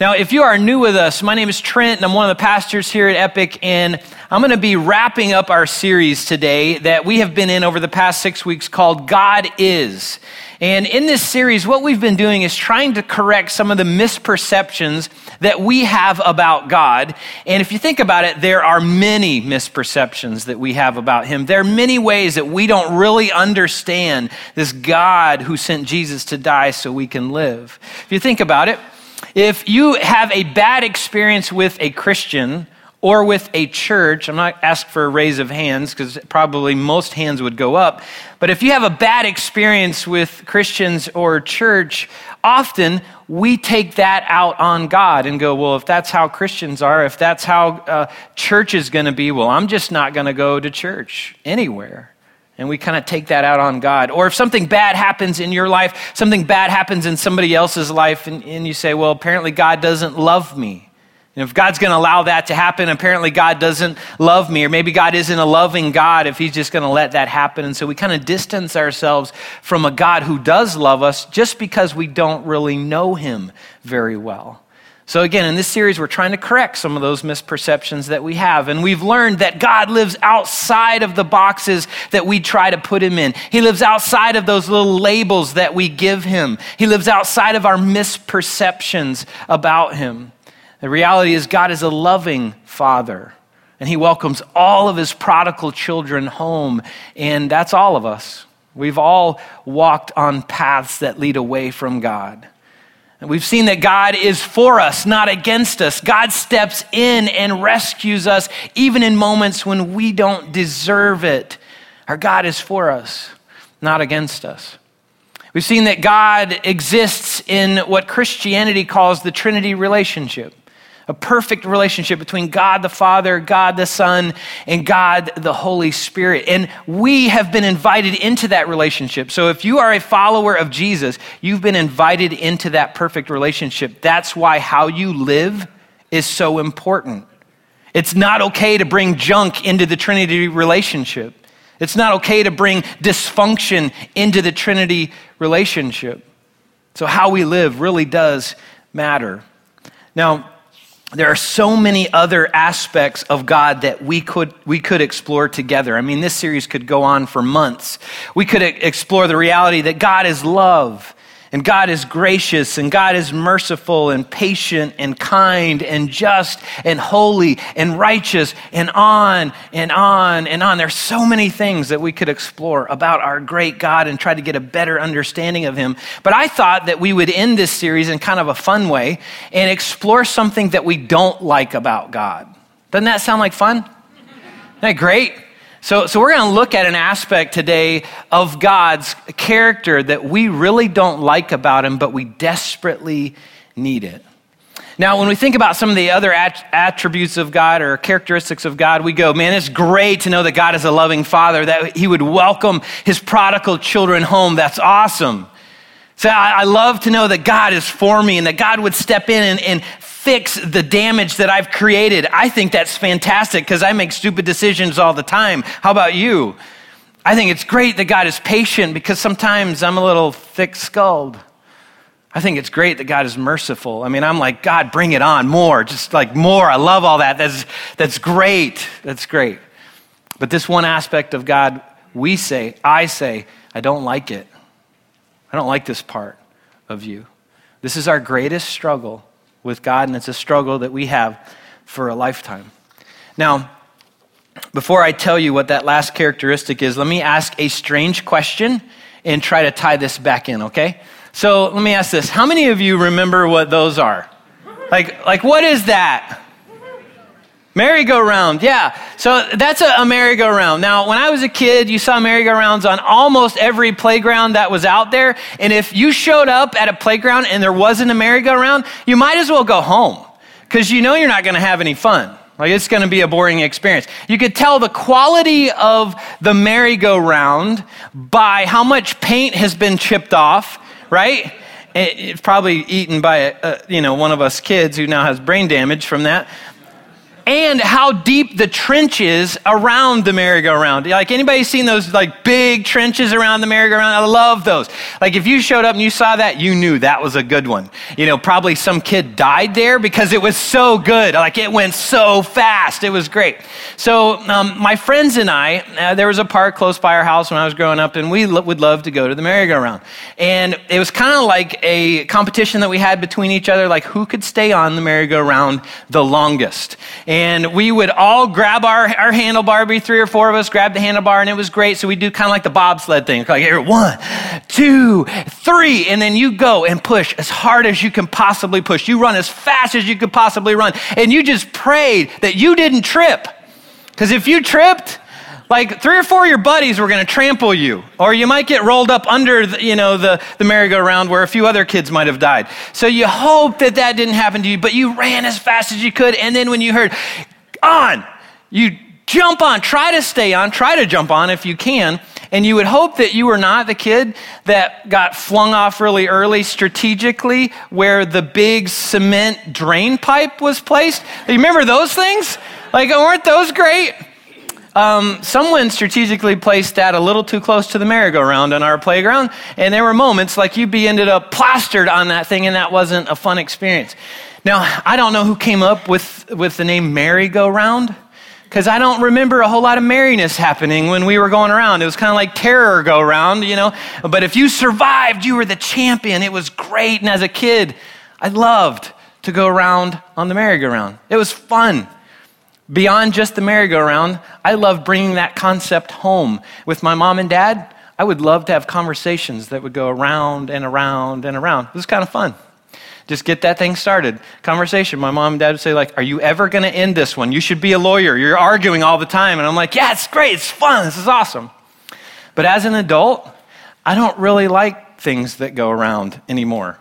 Now, if you are new with us, my name is Trent, and I'm one of the pastors here at Epic, and I'm going to be wrapping up our series today that we have been in over the past six weeks called God Is. And in this series, what we've been doing is trying to correct some of the misperceptions that we have about God. And if you think about it, there are many misperceptions that we have about Him. There are many ways that we don't really understand this God who sent Jesus to die so we can live. If you think about it, if you have a bad experience with a Christian or with a church, I'm not asking for a raise of hands because probably most hands would go up, but if you have a bad experience with Christians or church, often we take that out on God and go, well, if that's how Christians are, if that's how uh, church is going to be, well, I'm just not going to go to church anywhere and we kind of take that out on God. Or if something bad happens in your life, something bad happens in somebody else's life, and, and you say, well, apparently God doesn't love me. And if God's going to allow that to happen, apparently God doesn't love me, or maybe God isn't a loving God if He's just going to let that happen. And so we kind of distance ourselves from a God who does love us just because we don't really know Him very well. So, again, in this series, we're trying to correct some of those misperceptions that we have. And we've learned that God lives outside of the boxes that we try to put him in. He lives outside of those little labels that we give him. He lives outside of our misperceptions about him. The reality is, God is a loving father, and he welcomes all of his prodigal children home. And that's all of us. We've all walked on paths that lead away from God. We've seen that God is for us, not against us. God steps in and rescues us even in moments when we don't deserve it. Our God is for us, not against us. We've seen that God exists in what Christianity calls the Trinity relationship a perfect relationship between God the Father, God the Son, and God the Holy Spirit. And we have been invited into that relationship. So if you are a follower of Jesus, you've been invited into that perfect relationship. That's why how you live is so important. It's not okay to bring junk into the Trinity relationship. It's not okay to bring dysfunction into the Trinity relationship. So, how we live really does matter. Now, there are so many other aspects of God that we could, we could explore together. I mean, this series could go on for months. We could explore the reality that God is love, and God is gracious, and God is merciful, and patient, and kind, and just, and holy, and righteous, and on and on and on. There's so many things that we could explore about our great God and try to get a better understanding of Him. But I thought that we would end this series in kind of a fun way and explore something that we don't like about God. Doesn't that sound like fun? Isn't that great? So, so we're going to look at an aspect today of God's character that we really don't like about him, but we desperately need it. Now, when we think about some of the other attributes of God or characteristics of God, we go, man, it's great to know that God is a loving father, that he would welcome his prodigal children home. That's awesome. So I, I love to know that God is for me and that God would step in and, and fix the damage that I've created. I think that's fantastic because I make stupid decisions all the time. How about you? I think it's great that God is patient because sometimes I'm a little thick skulled. I think it's great that God is merciful. I mean, I'm like, God, bring it on, more, just like more. I love all that. That's, that's great. That's great. But this one aspect of God, we say, I say, I don't like it. I don't like this part of you. This is our greatest struggle with God, and it's a struggle that we have for a lifetime. Now, before I tell you what that last characteristic is, let me ask a strange question and try to tie this back in, okay? So let me ask this How many of you remember what those are? Like, like what is that? Merry-go-round, yeah. So that's a, a, merry-go-round. Now, when I was a kid, you saw merry-go-rounds on almost every playground that was out there. And if you showed up at a playground and there wasn't a merry-go-round, you might as well go home because you know you're not going to have any fun. Like it's going to be a boring experience. You could tell the quality of the merry-go-round by how much paint has been chipped off, right? It's probably eaten by a, a, you know one of us kids who now has brain damage from that. And how deep the trench is around the merry-go-round. Like anybody seen those like big trenches around the merry-go-round? I love those. Like if you showed up and you saw that, you knew that was a good one. You know, probably some kid died there because it was so good. Like it went so fast. It was great. So um, my friends and I, uh, there was a park close by our house when I was growing up, and we lo- would love to go to the merry-go-round. And it was kind of like a competition that we had between each other, like who could stay on the merry-go-round the longest. And we would all grab our, our handlebar, be three or four of us, grab the handlebar, and it was great. So we do kind of like the bobsled thing. Like, here, one, two, three. And then you go and push as hard as you can possibly push. You run as fast as you could possibly run. And you just prayed that you didn't trip. Because if you tripped, like three or four of your buddies were going to trample you or you might get rolled up under the, you know the, the merry-go-round where a few other kids might have died. So you hope that that didn't happen to you but you ran as fast as you could and then when you heard on! you jump on try to stay on try to jump on if you can and you would hope that you were not the kid that got flung off really early strategically where the big cement drain pipe was placed. You remember those things? Like weren't those great um, someone strategically placed that a little too close to the merry-go-round on our playground, and there were moments like you'd be ended up plastered on that thing, and that wasn't a fun experience. Now, I don't know who came up with, with the name merry-go-round, because I don't remember a whole lot of merriness happening when we were going around. It was kind of like terror go round, you know. But if you survived, you were the champion. It was great. And as a kid, I loved to go around on the merry-go-round. It was fun. Beyond just the merry-go-round, I love bringing that concept home. With my mom and dad, I would love to have conversations that would go around and around and around. It was kind of fun. Just get that thing started. Conversation. My mom and dad would say, like, are you ever going to end this one? You should be a lawyer. You're arguing all the time. And I'm like, yeah, it's great. It's fun. This is awesome. But as an adult, I don't really like things that go around anymore.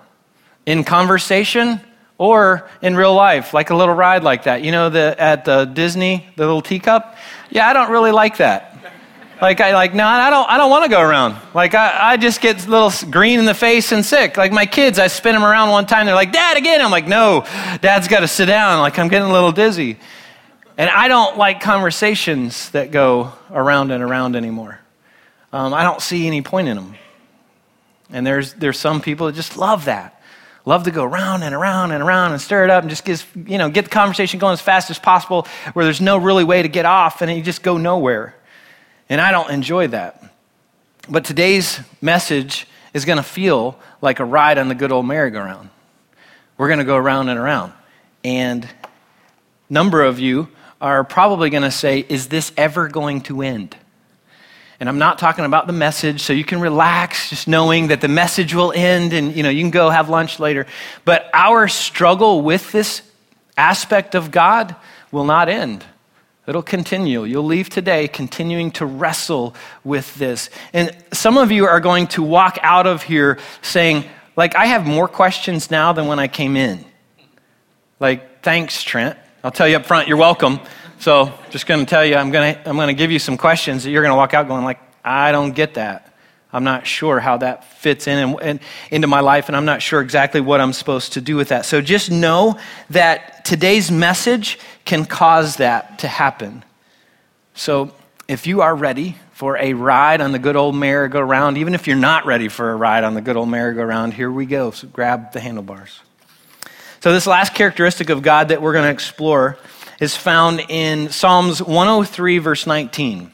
In conversation, or in real life, like a little ride like that. You know, the, at the Disney, the little teacup? Yeah, I don't really like that. Like, I like, no, I don't, I don't want to go around. Like, I, I just get a little green in the face and sick. Like, my kids, I spin them around one time. They're like, Dad, again. I'm like, no, Dad's got to sit down. Like, I'm getting a little dizzy. And I don't like conversations that go around and around anymore. Um, I don't see any point in them. And there's, there's some people that just love that love to go around and around and around and stir it up and just get, you know, get the conversation going as fast as possible where there's no really way to get off and you just go nowhere. And I don't enjoy that. But today's message is going to feel like a ride on the good old merry-go-round. We're going to go around and around. And number of you are probably going to say, Is this ever going to end? And I'm not talking about the message, so you can relax just knowing that the message will end and you know you can go have lunch later. But our struggle with this aspect of God will not end. It'll continue. You'll leave today continuing to wrestle with this. And some of you are going to walk out of here saying, like, I have more questions now than when I came in. Like, thanks, Trent. I'll tell you up front, you're welcome. So, just going to tell you, I'm going to I'm going to give you some questions that you're going to walk out going like, I don't get that. I'm not sure how that fits in and, and, into my life, and I'm not sure exactly what I'm supposed to do with that. So just know that today's message can cause that to happen. So if you are ready for a ride on the good old merry-go-round, even if you're not ready for a ride on the good old merry-go-round, here we go. So grab the handlebars. So, this last characteristic of God that we're going to explore is found in Psalms 103, verse 19.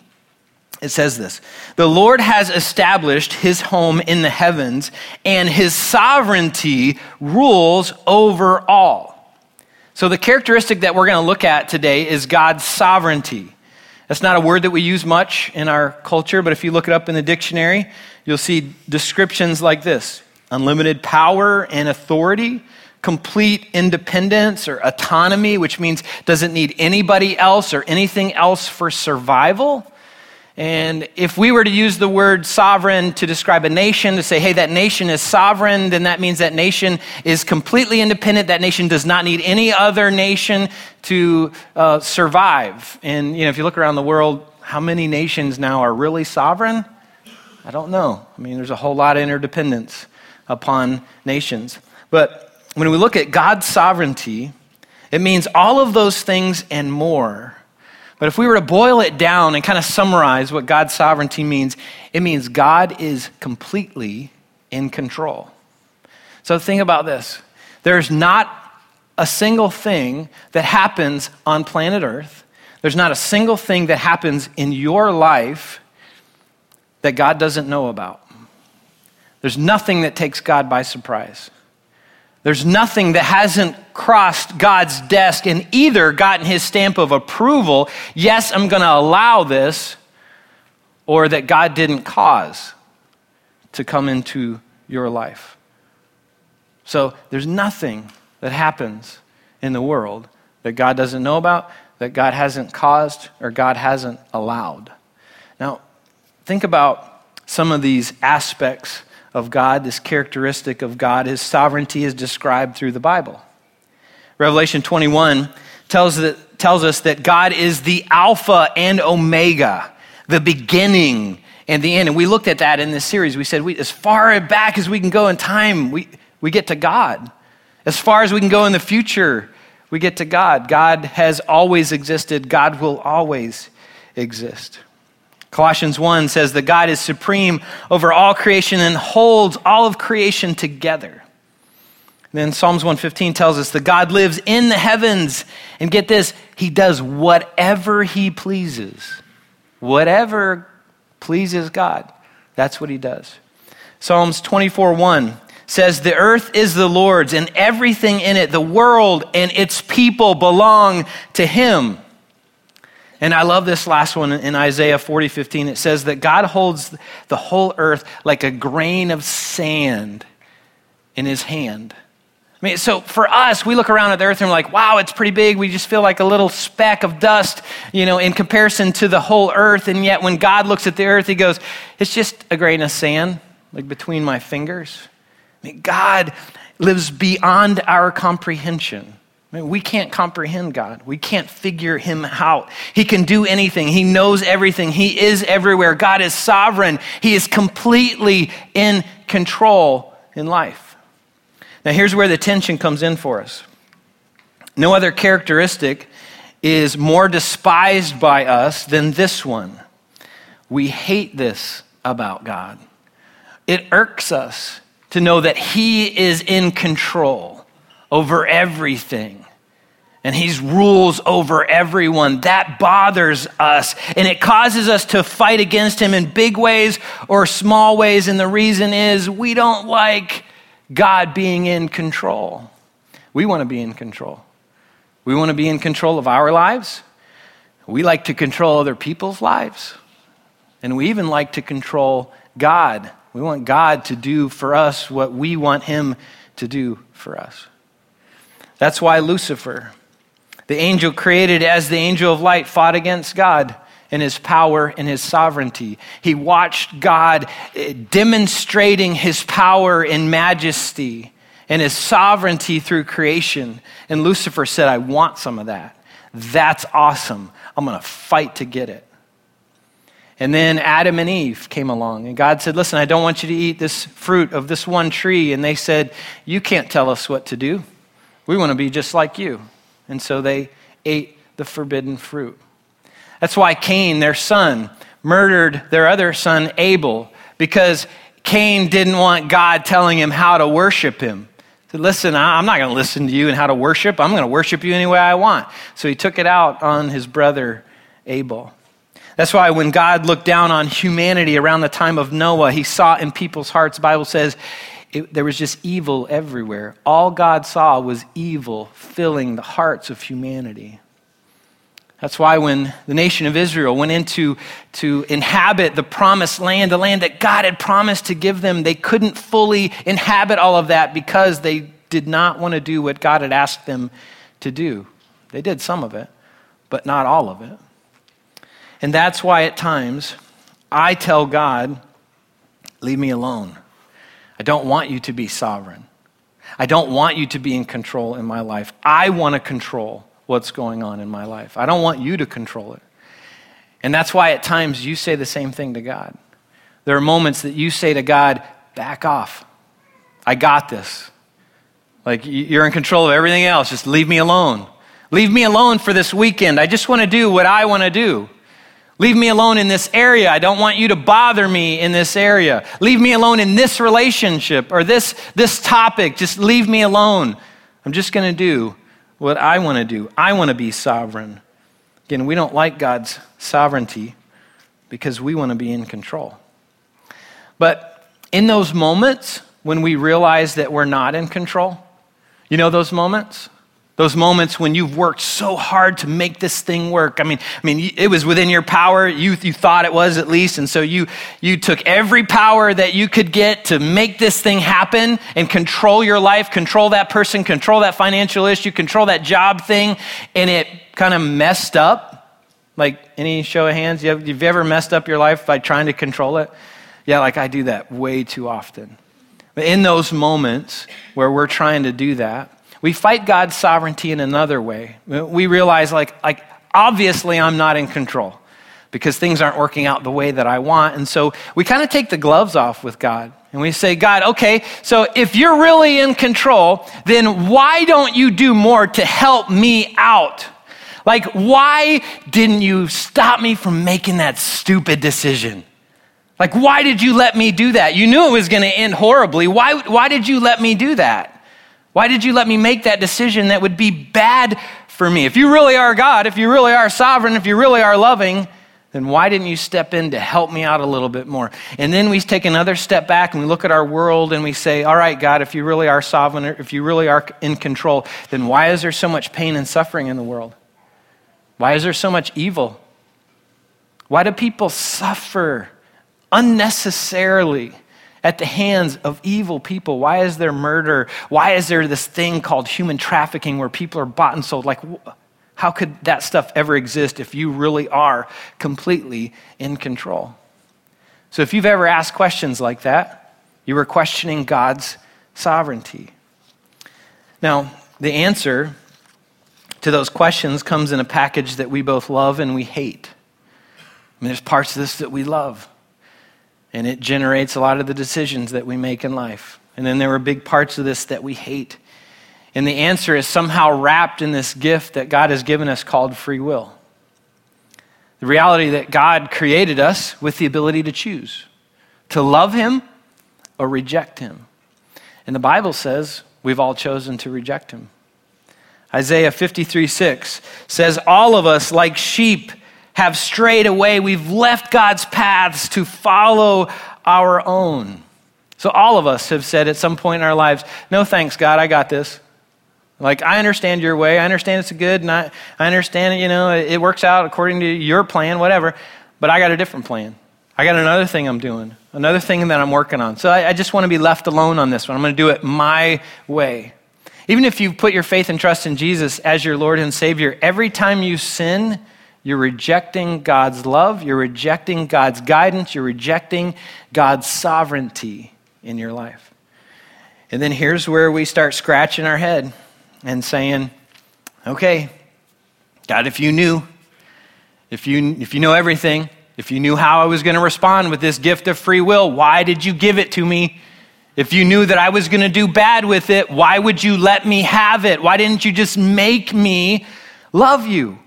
It says this The Lord has established his home in the heavens, and his sovereignty rules over all. So, the characteristic that we're going to look at today is God's sovereignty. That's not a word that we use much in our culture, but if you look it up in the dictionary, you'll see descriptions like this unlimited power and authority, complete independence or autonomy, which means doesn't need anybody else or anything else for survival. And if we were to use the word sovereign to describe a nation, to say, hey, that nation is sovereign, then that means that nation is completely independent. That nation does not need any other nation to uh, survive. And, you know, if you look around the world, how many nations now are really sovereign? I don't know. I mean, there's a whole lot of interdependence upon nations. But when we look at God's sovereignty, It means all of those things and more. But if we were to boil it down and kind of summarize what God's sovereignty means, it means God is completely in control. So think about this there's not a single thing that happens on planet Earth, there's not a single thing that happens in your life that God doesn't know about. There's nothing that takes God by surprise. There's nothing that hasn't crossed God's desk and either gotten his stamp of approval, yes, I'm going to allow this, or that God didn't cause to come into your life. So there's nothing that happens in the world that God doesn't know about, that God hasn't caused, or God hasn't allowed. Now, think about some of these aspects of God, this characteristic of God. His sovereignty is described through the Bible. Revelation 21 tells, that, tells us that God is the Alpha and Omega, the beginning and the end. And we looked at that in this series. We said, we, as far back as we can go in time, we, we get to God. As far as we can go in the future, we get to God. God has always existed, God will always exist. Colossians 1 says that God is supreme over all creation and holds all of creation together. Then Psalms 115 tells us that God lives in the heavens. And get this, he does whatever he pleases. Whatever pleases God, that's what he does. Psalms 24 1 says, The earth is the Lord's and everything in it, the world and its people belong to him. And I love this last one in Isaiah 40, 15. It says that God holds the whole earth like a grain of sand in his hand. I mean, so for us, we look around at the earth and we're like, wow, it's pretty big. We just feel like a little speck of dust, you know, in comparison to the whole earth. And yet when God looks at the earth, he goes, it's just a grain of sand, like between my fingers. I mean, God lives beyond our comprehension. Mean, we can't comprehend God. We can't figure him out. He can do anything. He knows everything. He is everywhere. God is sovereign. He is completely in control in life. Now, here's where the tension comes in for us. No other characteristic is more despised by us than this one. We hate this about God. It irks us to know that He is in control over everything and he rules over everyone. That bothers us. And it causes us to fight against him in big ways or small ways. And the reason is we don't like God being in control. We want to be in control. We want to be in control of our lives. We like to control other people's lives. And we even like to control God. We want God to do for us what we want him to do for us. That's why Lucifer the angel created as the angel of light fought against God in his power and his sovereignty. He watched God eh, demonstrating his power and majesty and his sovereignty through creation. And Lucifer said, I want some of that. That's awesome. I'm going to fight to get it. And then Adam and Eve came along, and God said, Listen, I don't want you to eat this fruit of this one tree. And they said, You can't tell us what to do. We want to be just like you. And so they ate the forbidden fruit. That's why Cain, their son, murdered their other son, Abel, because Cain didn't want God telling him how to worship him. He said, Listen, I'm not going to listen to you and how to worship. I'm going to worship you any way I want. So he took it out on his brother, Abel. That's why when God looked down on humanity around the time of Noah, he saw in people's hearts, Bible says, it, there was just evil everywhere. All God saw was evil filling the hearts of humanity. That's why when the nation of Israel went into to inhabit the promised land, the land that God had promised to give them, they couldn't fully inhabit all of that because they did not want to do what God had asked them to do. They did some of it, but not all of it. And that's why at times I tell God, leave me alone. I don't want you to be sovereign. I don't want you to be in control in my life. I want to control what's going on in my life. I don't want you to control it. And that's why at times you say the same thing to God. There are moments that you say to God, back off. I got this. Like you're in control of everything else. Just leave me alone. Leave me alone for this weekend. I just want to do what I want to do. Leave me alone in this area. I don't want you to bother me in this area. Leave me alone in this relationship or this, this topic. Just leave me alone. I'm just going to do what I want to do. I want to be sovereign. Again, we don't like God's sovereignty because we want to be in control. But in those moments when we realize that we're not in control, you know those moments? Those moments when you've worked so hard to make this thing work. I mean, I mean, it was within your power. You, you thought it was at least. And so you, you took every power that you could get to make this thing happen and control your life, control that person, control that financial issue, control that job thing. And it kind of messed up. Like any show of hands, you have, you've ever messed up your life by trying to control it? Yeah, like I do that way too often. But in those moments where we're trying to do that, we fight God's sovereignty in another way. We realize, like, like obviously, I'm not in control because things aren't working out the way that I want. And so we kind of take the gloves off with God. And we say, God, okay, so if you're really in control, then why don't you do more to help me out? Like, why didn't you stop me from making that stupid decision? Like, why did you let me do that? You knew it was going to end horribly. Why, why did you let me do that? Why did you let me make that decision that would be bad for me? If you really are God, if you really are sovereign, if you really are loving, then why didn't you step in to help me out a little bit more? And then we take another step back and we look at our world and we say, All right, God, if you really are sovereign, if you really are in control, then why is there so much pain and suffering in the world? Why is there so much evil? Why do people suffer unnecessarily? At the hands of evil people? Why is there murder? Why is there this thing called human trafficking where people are bought and sold? Like, how could that stuff ever exist if you really are completely in control? So, if you've ever asked questions like that, you were questioning God's sovereignty. Now, the answer to those questions comes in a package that we both love and we hate. I mean, there's parts of this that we love and it generates a lot of the decisions that we make in life. And then there are big parts of this that we hate. And the answer is somehow wrapped in this gift that God has given us called free will. The reality that God created us with the ability to choose to love Him or reject Him. And the Bible says we've all chosen to reject Him. Isaiah 53 6 says, All of us, like sheep, have strayed away. We've left God's paths to follow our own. So, all of us have said at some point in our lives, No thanks, God, I got this. Like, I understand your way. I understand it's good, and I, I understand it, you know, it works out according to your plan, whatever, but I got a different plan. I got another thing I'm doing, another thing that I'm working on. So, I, I just want to be left alone on this one. I'm going to do it my way. Even if you put your faith and trust in Jesus as your Lord and Savior, every time you sin, you're rejecting God's love. You're rejecting God's guidance. You're rejecting God's sovereignty in your life. And then here's where we start scratching our head and saying, okay, God, if you knew, if you, if you know everything, if you knew how I was going to respond with this gift of free will, why did you give it to me? If you knew that I was going to do bad with it, why would you let me have it? Why didn't you just make me love you?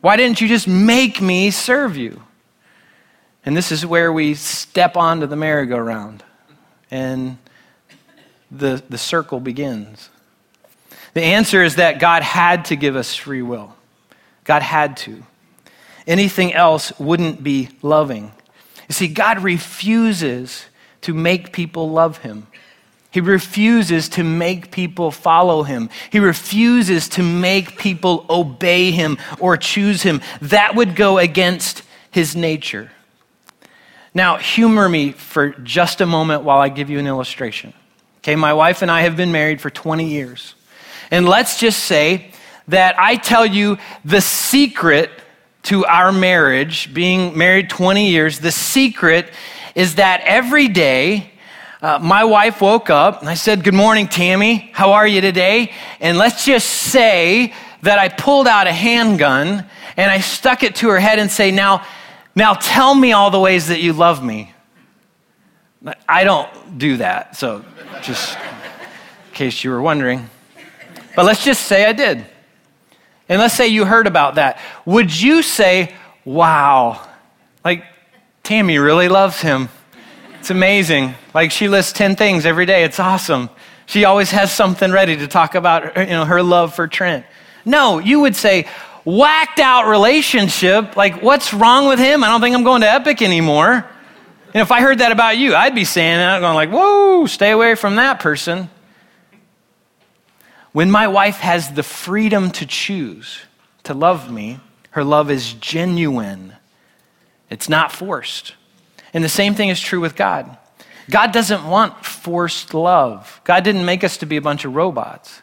Why didn't you just make me serve you? And this is where we step onto the merry-go-round and the, the circle begins. The answer is that God had to give us free will. God had to. Anything else wouldn't be loving. You see, God refuses to make people love him. He refuses to make people follow him. He refuses to make people obey him or choose him. That would go against his nature. Now, humor me for just a moment while I give you an illustration. Okay, my wife and I have been married for 20 years. And let's just say that I tell you the secret to our marriage, being married 20 years, the secret is that every day, uh, my wife woke up and I said, Good morning, Tammy. How are you today? And let's just say that I pulled out a handgun and I stuck it to her head and say, Now, now tell me all the ways that you love me. I don't do that, so just in case you were wondering. But let's just say I did. and let's say you heard about that, would you say, wow, like Tammy really loves him? It's amazing. Like she lists 10 things every day. It's awesome. She always has something ready to talk about you know, her love for Trent. No, you would say, whacked out relationship. Like, what's wrong with him? I don't think I'm going to Epic anymore. And if I heard that about you, I'd be saying that, going like, whoa, stay away from that person. When my wife has the freedom to choose to love me, her love is genuine. It's not forced. And the same thing is true with God. God doesn't want forced love. God didn't make us to be a bunch of robots.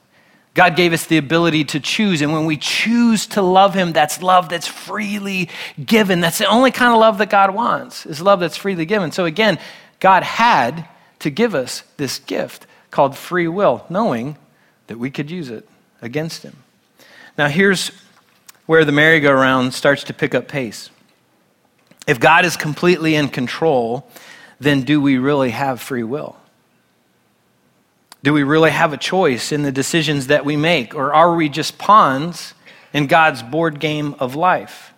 God gave us the ability to choose. And when we choose to love Him, that's love that's freely given. That's the only kind of love that God wants, is love that's freely given. So again, God had to give us this gift called free will, knowing that we could use it against Him. Now, here's where the merry-go-round starts to pick up pace. If God is completely in control, then do we really have free will? Do we really have a choice in the decisions that we make? Or are we just pawns in God's board game of life?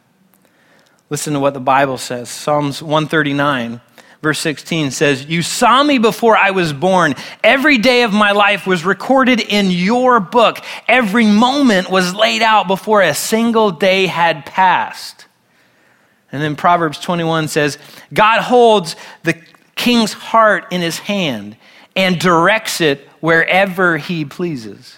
Listen to what the Bible says Psalms 139. Verse 16 says, You saw me before I was born. Every day of my life was recorded in your book. Every moment was laid out before a single day had passed. And then Proverbs 21 says, God holds the king's heart in his hand and directs it wherever he pleases.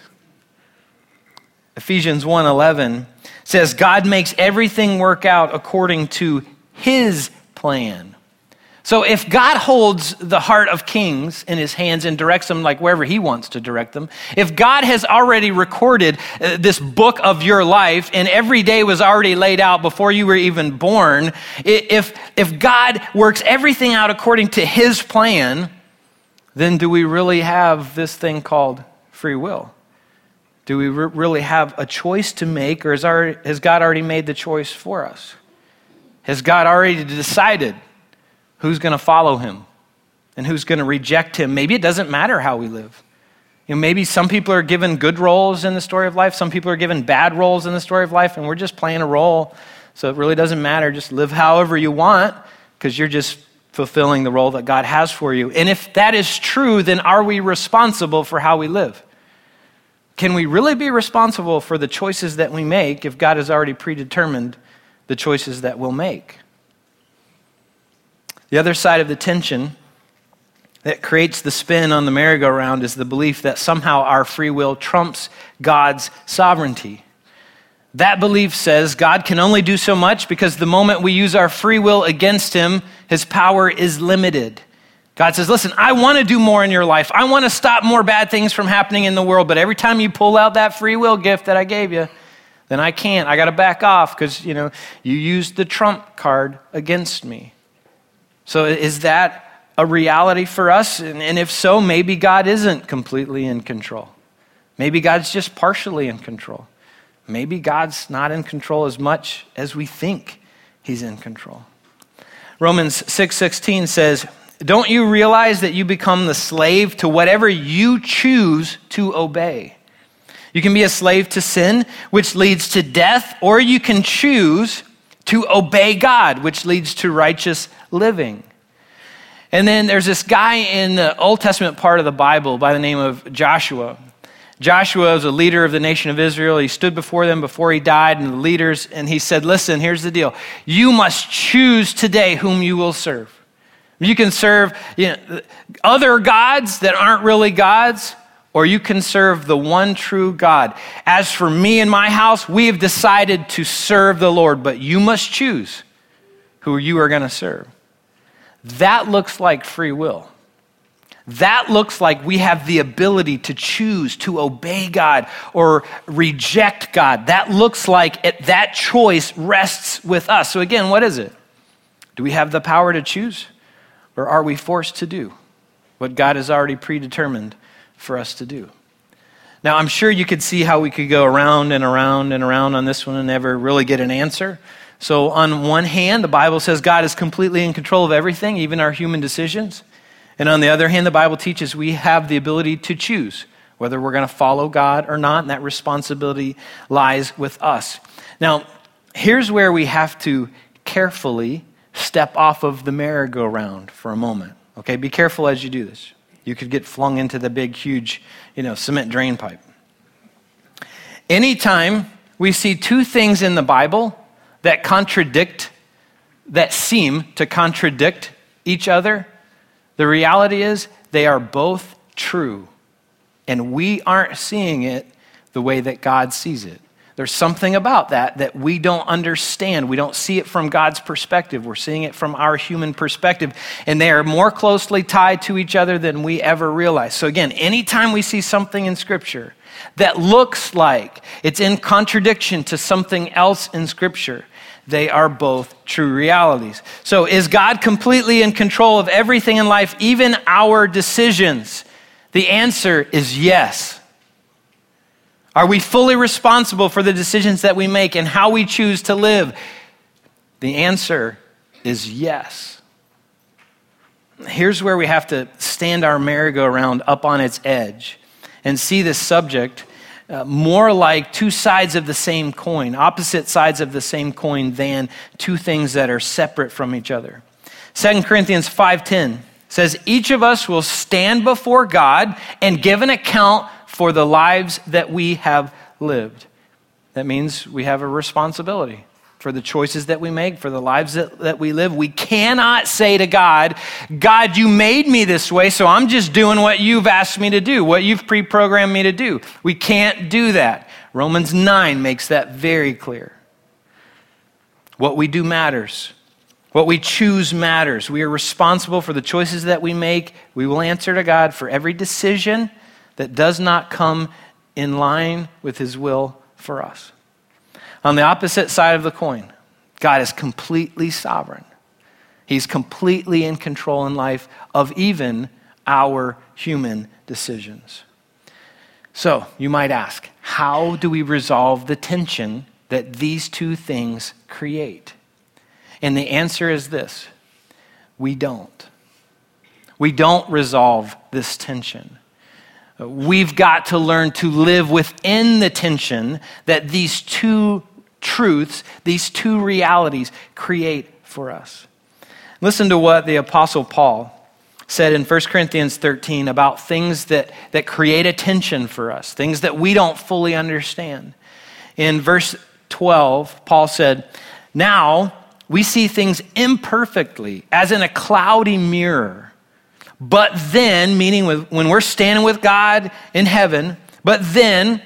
Ephesians 1:11 says God makes everything work out according to his plan. So if God holds the heart of kings in his hands and directs them like wherever he wants to direct them, if God has already recorded uh, this book of your life and every day was already laid out before you were even born, if, if God works everything out according to his plan, then do we really have this thing called free will? Do we re- really have a choice to make, or our, has God already made the choice for us? Has God already decided who's going to follow him and who's going to reject him. Maybe it doesn't matter how we live. You know, maybe some people are given good roles in the story of life, some people are given bad roles in the story of life, and we're just playing a role. So it really doesn't matter. Just live however you want because you're just fulfilling the role that God has for you. And if that is true, then are we responsible for how we live? Can we really be responsible for the choices that we make if God has already predetermined the choices that we'll make? The other side of the tension that creates the spin on the merry-go-round is the belief that somehow our free will trumps God's sovereignty. That belief says God can only do so much because the moment we use our free will against Him, His power is limited. God says, Listen, I want to do more in your life. I want to stop more bad things from happening in the world, but every time you pull out that free will gift that I gave you, then I can't. I got to back off because, you know, you used the trump card against me. So, is that a reality for us? And, and if so, maybe God isn't completely in control. Maybe God's just partially in control. Maybe God's not in control as much as we think he's in control. Romans 6:16 6, says, "Don't you realize that you become the slave to whatever you choose to obey? You can be a slave to sin, which leads to death, or you can choose to obey God, which leads to righteous living. And then there's this guy in the Old Testament part of the Bible by the name of Joshua. Joshua was a leader of the nation of Israel. He stood before them before he died, and the leaders, and he said, Listen, here's the deal. You must choose today whom you will serve. You can serve you know, other gods that aren't really gods, or you can serve the one true God. As for me and my house, we have decided to serve the Lord, but you must choose who you are going to serve. That looks like free will. That looks like we have the ability to choose to obey God or reject God. That looks like it, that choice rests with us. So, again, what is it? Do we have the power to choose? Or are we forced to do what God has already predetermined for us to do? Now, I'm sure you could see how we could go around and around and around on this one and never really get an answer. So, on one hand, the Bible says God is completely in control of everything, even our human decisions. And on the other hand, the Bible teaches we have the ability to choose whether we're going to follow God or not, and that responsibility lies with us. Now, here's where we have to carefully step off of the merry-go-round for a moment. Okay, be careful as you do this. You could get flung into the big, huge, you know, cement drain pipe. Anytime we see two things in the Bible that contradict, that seem to contradict each other, the reality is they are both true. And we aren't seeing it the way that God sees it. There's something about that that we don't understand. We don't see it from God's perspective. We're seeing it from our human perspective. And they are more closely tied to each other than we ever realize. So, again, anytime we see something in Scripture that looks like it's in contradiction to something else in Scripture, they are both true realities. So, is God completely in control of everything in life, even our decisions? The answer is yes. Are we fully responsible for the decisions that we make and how we choose to live? The answer is yes. Here's where we have to stand our merry-go-round up on its edge and see this subject uh, more like two sides of the same coin, opposite sides of the same coin than two things that are separate from each other. 2 Corinthians 5:10 says each of us will stand before God and give an account for the lives that we have lived. That means we have a responsibility for the choices that we make, for the lives that, that we live. We cannot say to God, God, you made me this way, so I'm just doing what you've asked me to do, what you've pre programmed me to do. We can't do that. Romans 9 makes that very clear. What we do matters. What we choose matters. We are responsible for the choices that we make. We will answer to God for every decision that does not come in line with his will for us. On the opposite side of the coin, God is completely sovereign. He's completely in control in life of even our human decisions. So, you might ask, how do we resolve the tension that these two things create? And the answer is this we don't. We don't resolve this tension. We've got to learn to live within the tension that these two truths, these two realities create for us. Listen to what the Apostle Paul said in 1 Corinthians 13 about things that, that create a tension for us, things that we don't fully understand. In verse 12, Paul said, Now we see things imperfectly, as in a cloudy mirror. But then, meaning when we're standing with God in heaven, but then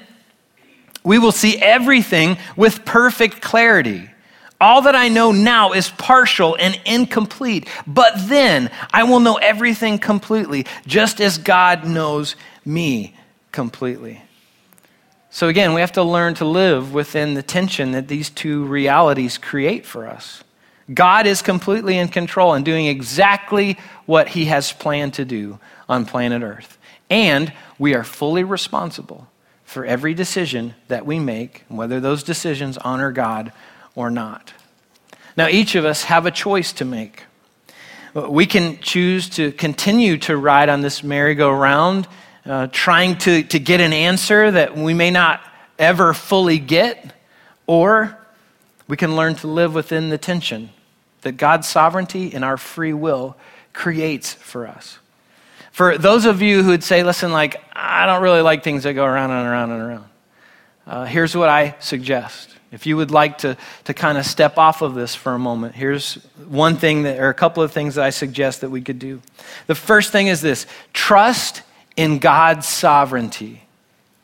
we will see everything with perfect clarity. All that I know now is partial and incomplete, but then I will know everything completely, just as God knows me completely. So, again, we have to learn to live within the tension that these two realities create for us. God is completely in control and doing exactly what he has planned to do on planet Earth. And we are fully responsible for every decision that we make, whether those decisions honor God or not. Now, each of us have a choice to make. We can choose to continue to ride on this merry-go-round, uh, trying to, to get an answer that we may not ever fully get, or we can learn to live within the tension that God's sovereignty and our free will creates for us. For those of you who would say, listen, like, I don't really like things that go around and around and around, uh, here's what I suggest. If you would like to, to kind of step off of this for a moment, here's one thing that, or a couple of things that I suggest that we could do. The first thing is this trust in God's sovereignty.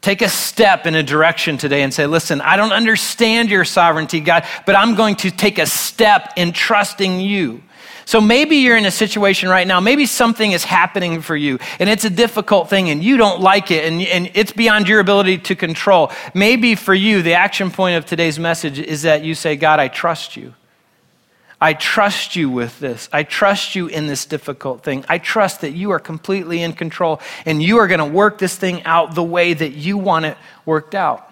Take a step in a direction today and say, Listen, I don't understand your sovereignty, God, but I'm going to take a step in trusting you. So maybe you're in a situation right now, maybe something is happening for you and it's a difficult thing and you don't like it and, and it's beyond your ability to control. Maybe for you, the action point of today's message is that you say, God, I trust you. I trust you with this. I trust you in this difficult thing. I trust that you are completely in control and you are going to work this thing out the way that you want it worked out.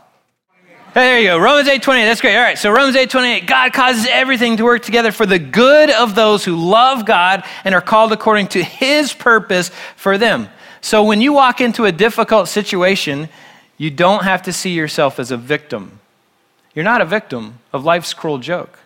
There you go. Romans 8 28. That's great. All right. So, Romans 8 28. God causes everything to work together for the good of those who love God and are called according to his purpose for them. So when you walk into a difficult situation, you don't have to see yourself as a victim. You're not a victim of life's cruel joke.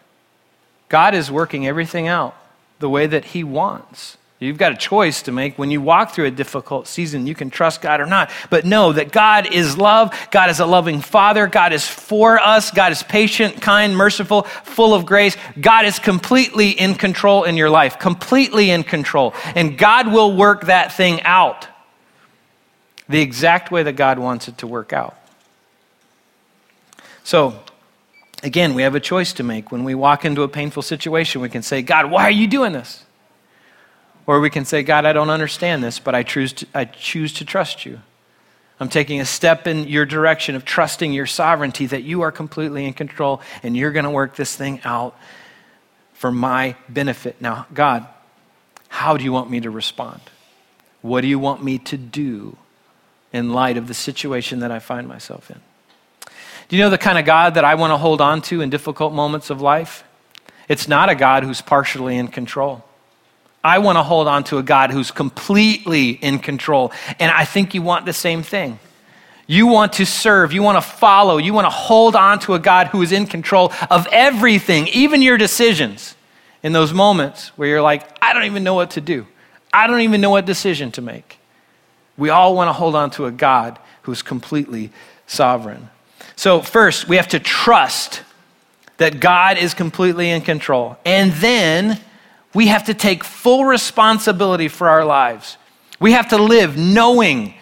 God is working everything out the way that He wants. You've got a choice to make when you walk through a difficult season. You can trust God or not. But know that God is love. God is a loving Father. God is for us. God is patient, kind, merciful, full of grace. God is completely in control in your life, completely in control. And God will work that thing out the exact way that God wants it to work out. So, again, we have a choice to make. When we walk into a painful situation, we can say, God, why are you doing this? Or we can say, God, I don't understand this, but I choose to, I choose to trust you. I'm taking a step in your direction of trusting your sovereignty that you are completely in control and you're going to work this thing out for my benefit. Now, God, how do you want me to respond? What do you want me to do in light of the situation that I find myself in? Do you know the kind of God that I want to hold on to in difficult moments of life? It's not a God who's partially in control. I want to hold on to a God who's completely in control. And I think you want the same thing. You want to serve, you want to follow, you want to hold on to a God who is in control of everything, even your decisions. In those moments where you're like, I don't even know what to do, I don't even know what decision to make. We all want to hold on to a God who's completely sovereign. So, first, we have to trust that God is completely in control. And then we have to take full responsibility for our lives. We have to live knowing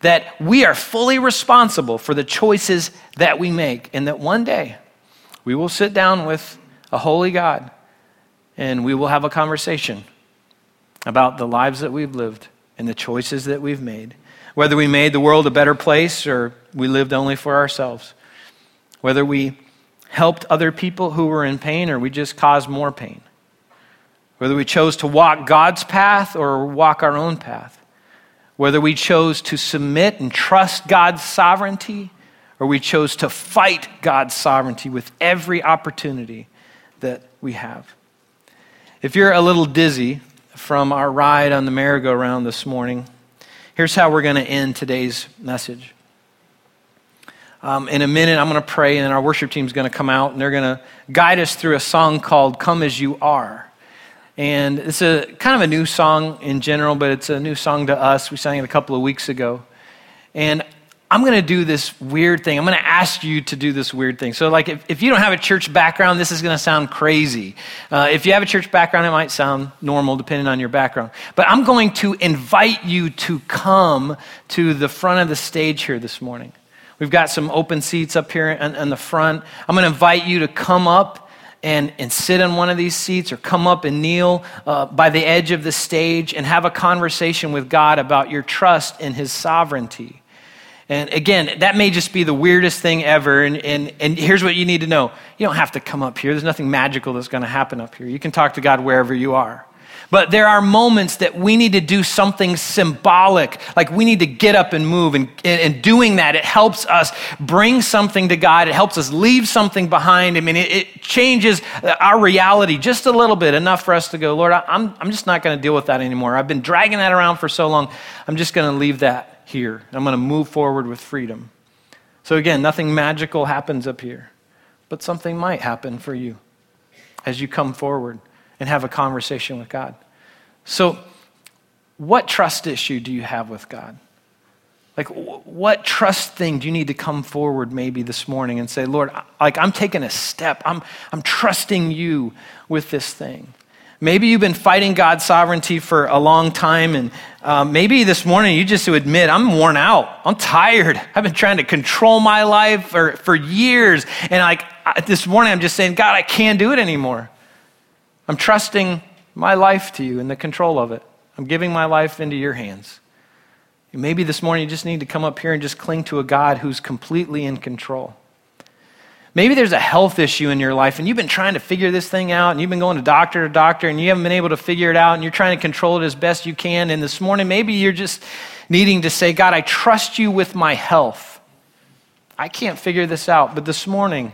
that we are fully responsible for the choices that we make, and that one day we will sit down with a holy God and we will have a conversation about the lives that we've lived and the choices that we've made. Whether we made the world a better place or we lived only for ourselves. Whether we helped other people who were in pain or we just caused more pain whether we chose to walk God's path or walk our own path, whether we chose to submit and trust God's sovereignty or we chose to fight God's sovereignty with every opportunity that we have. If you're a little dizzy from our ride on the merry-go-round this morning, here's how we're going to end today's message. Um, in a minute, I'm going to pray, and our worship team is going to come out, and they're going to guide us through a song called Come As You Are. And it's a kind of a new song in general, but it's a new song to us. We sang it a couple of weeks ago. And I'm going to do this weird thing. I'm going to ask you to do this weird thing. So, like, if, if you don't have a church background, this is going to sound crazy. Uh, if you have a church background, it might sound normal depending on your background. But I'm going to invite you to come to the front of the stage here this morning. We've got some open seats up here in, in the front. I'm going to invite you to come up and, and sit on one of these seats or come up and kneel uh, by the edge of the stage and have a conversation with God about your trust in His sovereignty. And again, that may just be the weirdest thing ever. And, and, and here's what you need to know you don't have to come up here, there's nothing magical that's going to happen up here. You can talk to God wherever you are. But there are moments that we need to do something symbolic, like we need to get up and move. And, and, doing that, it helps us bring something to God. It helps us leave something behind. I mean, it, it changes our reality just a little bit, enough for us to go, Lord, I'm, I'm just not going to deal with that anymore. I've been dragging that around for so long. I'm just going to leave that here. I'm going to move forward with freedom. So, again, nothing magical happens up here, but something might happen for you as you come forward and have a conversation with God. So, what trust issue do you have with God? Like, what trust thing do you need to come forward maybe this morning and say, Lord, like, I'm taking a step. I'm, I'm trusting you with this thing. Maybe you've been fighting God's sovereignty for a long time, and uh, maybe this morning you just admit, I'm worn out. I'm tired. I've been trying to control my life for, for years. And like this morning, I'm just saying, God, I can't do it anymore. I'm trusting my life to you and the control of it. I'm giving my life into your hands. Maybe this morning you just need to come up here and just cling to a God who's completely in control. Maybe there's a health issue in your life and you've been trying to figure this thing out and you've been going to doctor to doctor and you haven't been able to figure it out and you're trying to control it as best you can. And this morning, maybe you're just needing to say, God, I trust you with my health. I can't figure this out, but this morning,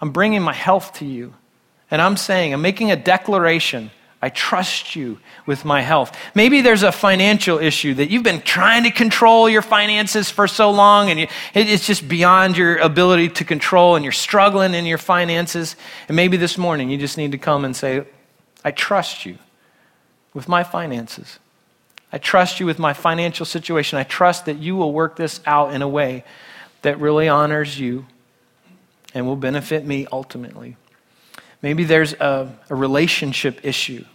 I'm bringing my health to you. And I'm saying, I'm making a declaration. I trust you with my health. Maybe there's a financial issue that you've been trying to control your finances for so long and you, it's just beyond your ability to control and you're struggling in your finances. And maybe this morning you just need to come and say, I trust you with my finances. I trust you with my financial situation. I trust that you will work this out in a way that really honors you and will benefit me ultimately. Maybe there's a, a relationship issue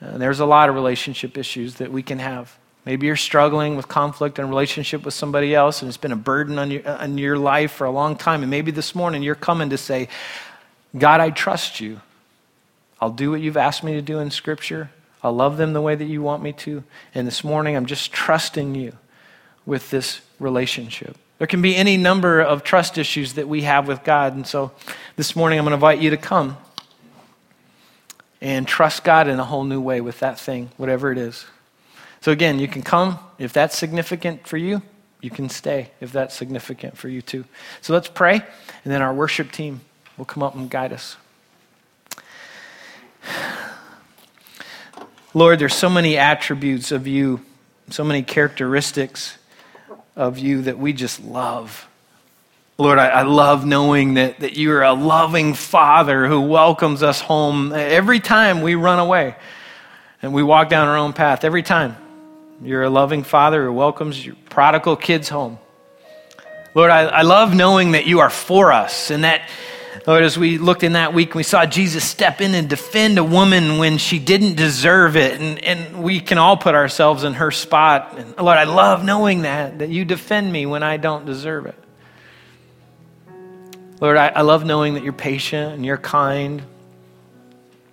uh, there's a lot of relationship issues that we can have. Maybe you're struggling with conflict and relationship with somebody else, and it's been a burden on your, on your life for a long time. And maybe this morning you're coming to say, God, I trust you. I'll do what you've asked me to do in Scripture. I'll love them the way that you want me to. And this morning I'm just trusting you with this relationship. There can be any number of trust issues that we have with God. And so this morning I'm going to invite you to come and trust God in a whole new way with that thing, whatever it is. So, again, you can come if that's significant for you. You can stay if that's significant for you too. So let's pray, and then our worship team will come up and guide us. Lord, there's so many attributes of you, so many characteristics of you that we just love. Lord, I, I, love knowing that, that you are a loving father who welcomes us home every time we run away and we walk down our own path. Every time. You're a loving father who welcomes your prodigal kids home. Lord, I, I love knowing that you are for us and that, Lord, as we looked in that week, we saw Jesus step in and defend a woman when she didn't deserve it. And, and we can all put ourselves in her spot. And Lord, I love knowing that, that you defend me when I don't deserve it. Lord, I, I love knowing that you're patient and you're kind,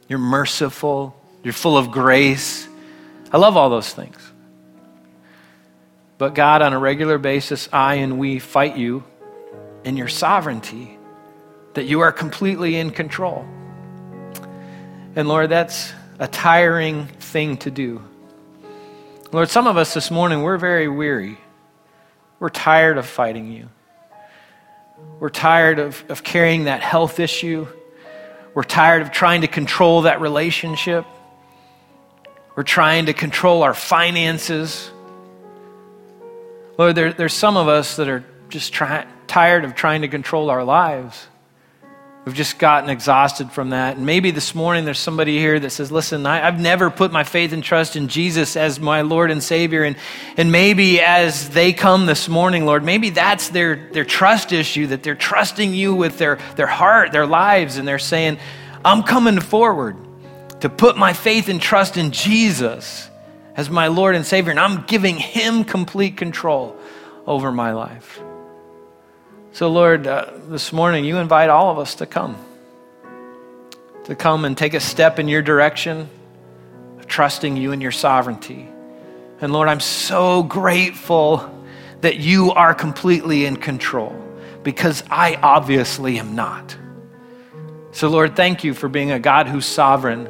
you're merciful, you're full of grace. I love all those things. But God, on a regular basis, I and we fight you in your sovereignty, that you are completely in control. And Lord, that's a tiring thing to do. Lord, some of us this morning, we're very weary. We're tired of fighting you. We're tired of, of carrying that health issue. We're tired of trying to control that relationship. We're trying to control our finances. Lord, there, there's some of us that are just try, tired of trying to control our lives. We've just gotten exhausted from that. And maybe this morning there's somebody here that says, Listen, I, have never put my faith and trust in Jesus as my Lord and Savior. And, and maybe as they come this morning, Lord, maybe that's their, their trust issue, that they're trusting you with their, their heart, their lives, and they're saying, I'm coming forward to put my faith and trust in Jesus as my Lord and Savior, and I'm giving Him complete control over my life. So, Lord, uh, this morning you invite all of us to come, to come and take a step in your direction, trusting you and your sovereignty. And Lord, I'm so grateful that you are completely in control because I obviously am not. So, Lord, thank you for being a God who's sovereign.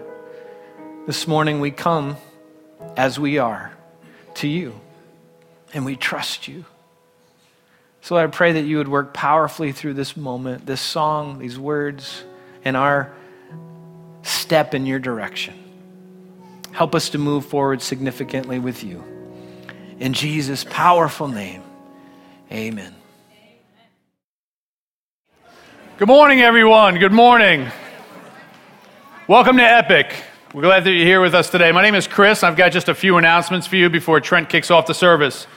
This morning we come as we are to you and we trust you. So I pray that you would work powerfully through this moment, this song, these words, and our step in your direction. Help us to move forward significantly with you. In Jesus' powerful name, amen. Good morning, everyone. Good morning. Welcome to Epic. We're glad that you're here with us today. My name is Chris. I've got just a few announcements for you before Trent kicks off the service.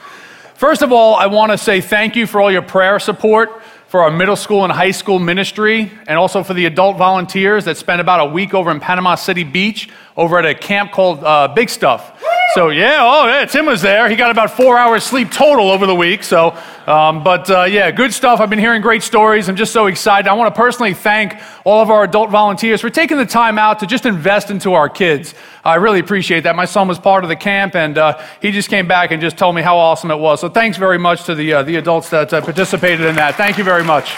First of all, I want to say thank you for all your prayer support for our middle school and high school ministry, and also for the adult volunteers that spent about a week over in Panama City Beach over at a camp called uh, BigStuf. So yeah, oh yeah, Tim was there. He got about four hours sleep total over the week. So, um, but uh, yeah, good stuff. I've been hearing great stories. I'm just so excited. I want to personally thank all of our adult volunteers for taking the time out to just invest into our kids. I really appreciate that. My son was part of the camp, and uh, he just came back and just told me how awesome it was. So thanks very much to the uh, the adults that uh, participated in that. Thank you very much.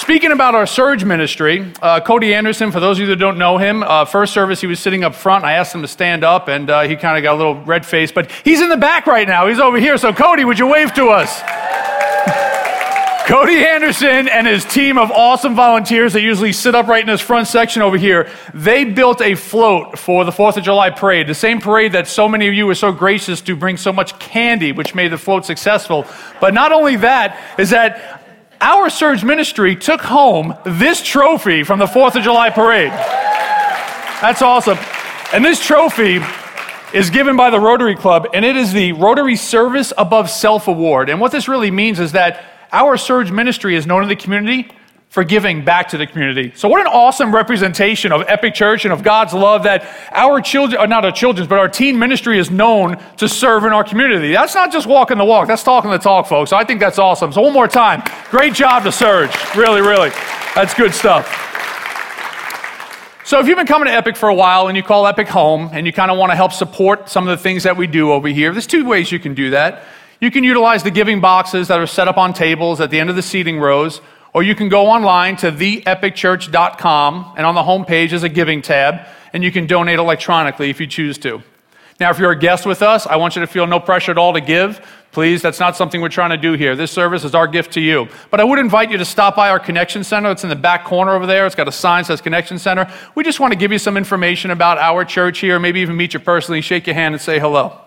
Speaking about our surge ministry, uh, Cody Anderson, for those of you that don't know him, uh, first service he was sitting up front. I asked him to stand up, and uh, he kind of got a little red face, but he's in the back right now. He's over here. So, Cody, would you wave to us? Cody Anderson and his team of awesome volunteers that usually sit up right in this front section over here, they built a float for the 4th of July parade. The same parade that so many of you were so gracious to bring so much candy, which made the float successful. But not only that, is that our Surge Ministry took home this trophy from the 4th of July parade. That's awesome. And this trophy is given by the Rotary Club, and it is the Rotary Service Above Self Award. And what this really means is that our Surge ministry is known in the community for giving back to the community. So, what an awesome representation of Epic Church and of God's love that our children, uh, not our children's, but our teen ministry is known to serve in our community. That's not just walking the walk, that's talking the talk, folks. So I think that's awesome. So, one more time, great job to Surge. Really, really. That's good stuff. So, if you've been coming to Epic for a while and you call Epic home and you kind of want to help support some of the things that we do over here, there's two ways you can do that. You can utilize the giving boxes that are set up on tables at the end of the seating rows, or you can go online to theepicchurch.com, and on the homepage is a giving tab, and you can donate electronically if you choose to. Now, if you're a guest with us, I want you to feel no pressure at all to give. Please, that's not something we're trying to do here. This service is our gift to you. But I would invite you to stop by our Connection Center. It's in the back corner over there. It's got a sign that says Connection Center. We just want to give you some information about our church here, maybe even meet you personally, shake your hand, and say hello.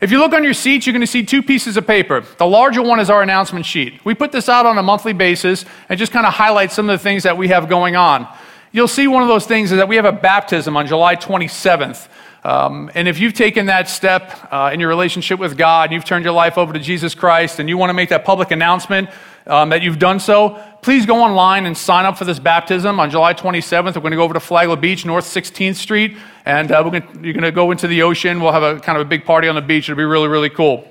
If you look on your seats, you're going to see two pieces of paper. The larger one is our announcement sheet. We put this out on a monthly basis and just kind of highlight some of the things that we have going on. You'll see one of those things is that we have a baptism on July 27th. Um, and if you've taken that step uh, in your relationship with God, you've turned your life over to Jesus Christ, and you want to make that public announcement um, that you've done so, please go online and sign up for this baptism on July 27th. We're going to go over to Flagler Beach, North 16th Street, and uh, gonna, you're going to go into the ocean. We'll have a kind of a big party on the beach. It'll be really, really cool.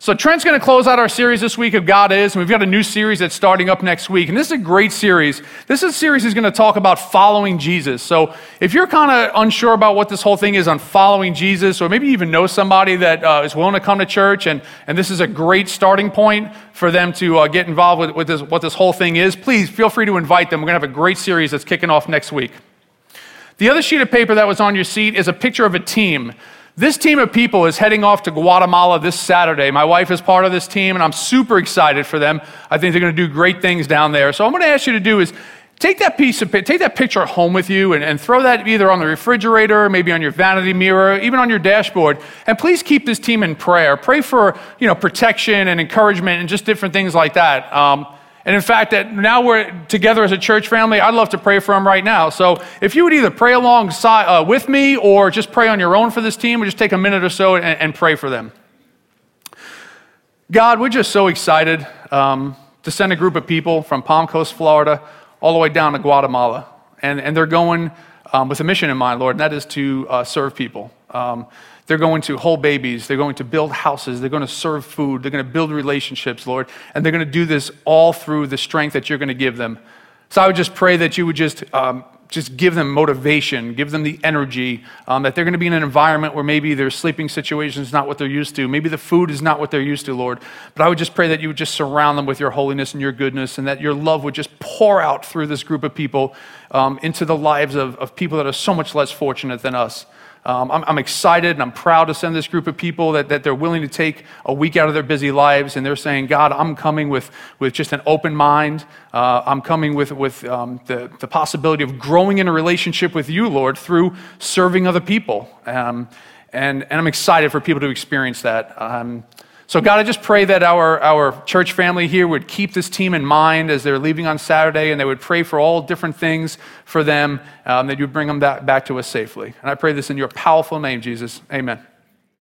So, Trent's going to close out our series this week of God Is, and we've got a new series that's starting up next week. And this is a great series. This is a series that's going to talk about following Jesus. So, if you're kind of unsure about what this whole thing is on following Jesus, or maybe you even know somebody that uh, is willing to come to church, and, and this is a great starting point for them to uh, get involved with, with this, what this whole thing is, please feel free to invite them. We're going to have a great series that's kicking off next week. The other sheet of paper that was on your seat is a picture of a team. This team of people is heading off to Guatemala this Saturday. My wife is part of this team, and I'm super excited for them. I think they're going to do great things down there. So, I'm going to ask you to do is take that piece of take that picture home with you and, and throw that either on the refrigerator, maybe on your vanity mirror, even on your dashboard. And please keep this team in prayer. Pray for you know protection and encouragement and just different things like that. Um, and in fact, that now we're together as a church family, I'd love to pray for them right now. So if you would either pray alongside uh, with me or just pray on your own for this team, or just take a minute or so and, and pray for them. God, we're just so excited um, to send a group of people from Palm Coast, Florida, all the way down to Guatemala. And, and they're going um, with a mission in mind, Lord, and that is to uh, serve people. Um, they're going to hold babies. They're going to build houses. They're going to serve food. They're going to build relationships, Lord. And they're going to do this all through the strength that you're going to give them. So I would just pray that you would just, um, just give them motivation, give them the energy, um, that they're going to be in an environment where maybe their sleeping situation is not what they're used to. Maybe the food is not what they're used to, Lord. But I would just pray that you would just surround them with your holiness and your goodness, and that your love would just pour out through this group of people um, into the lives of, of people that are so much less fortunate than us. Um, I'm, I'm, excited and I'm proud to send this group of people that, that they're willing to take a week out of their busy lives and they're saying, God, I'm coming with, with just an open mind. Uh, I'm coming with, with um, the, the possibility of growing in a relationship with you, Lord, through serving other people. Um, and, and I'm excited for people to experience that. So, God, I just pray that our, our church family here would keep this team in mind as they're leaving on Saturday, and they would pray for all different things for them, um, that you would bring them back to us safely. And I pray this in your powerful name, Jesus. Amen.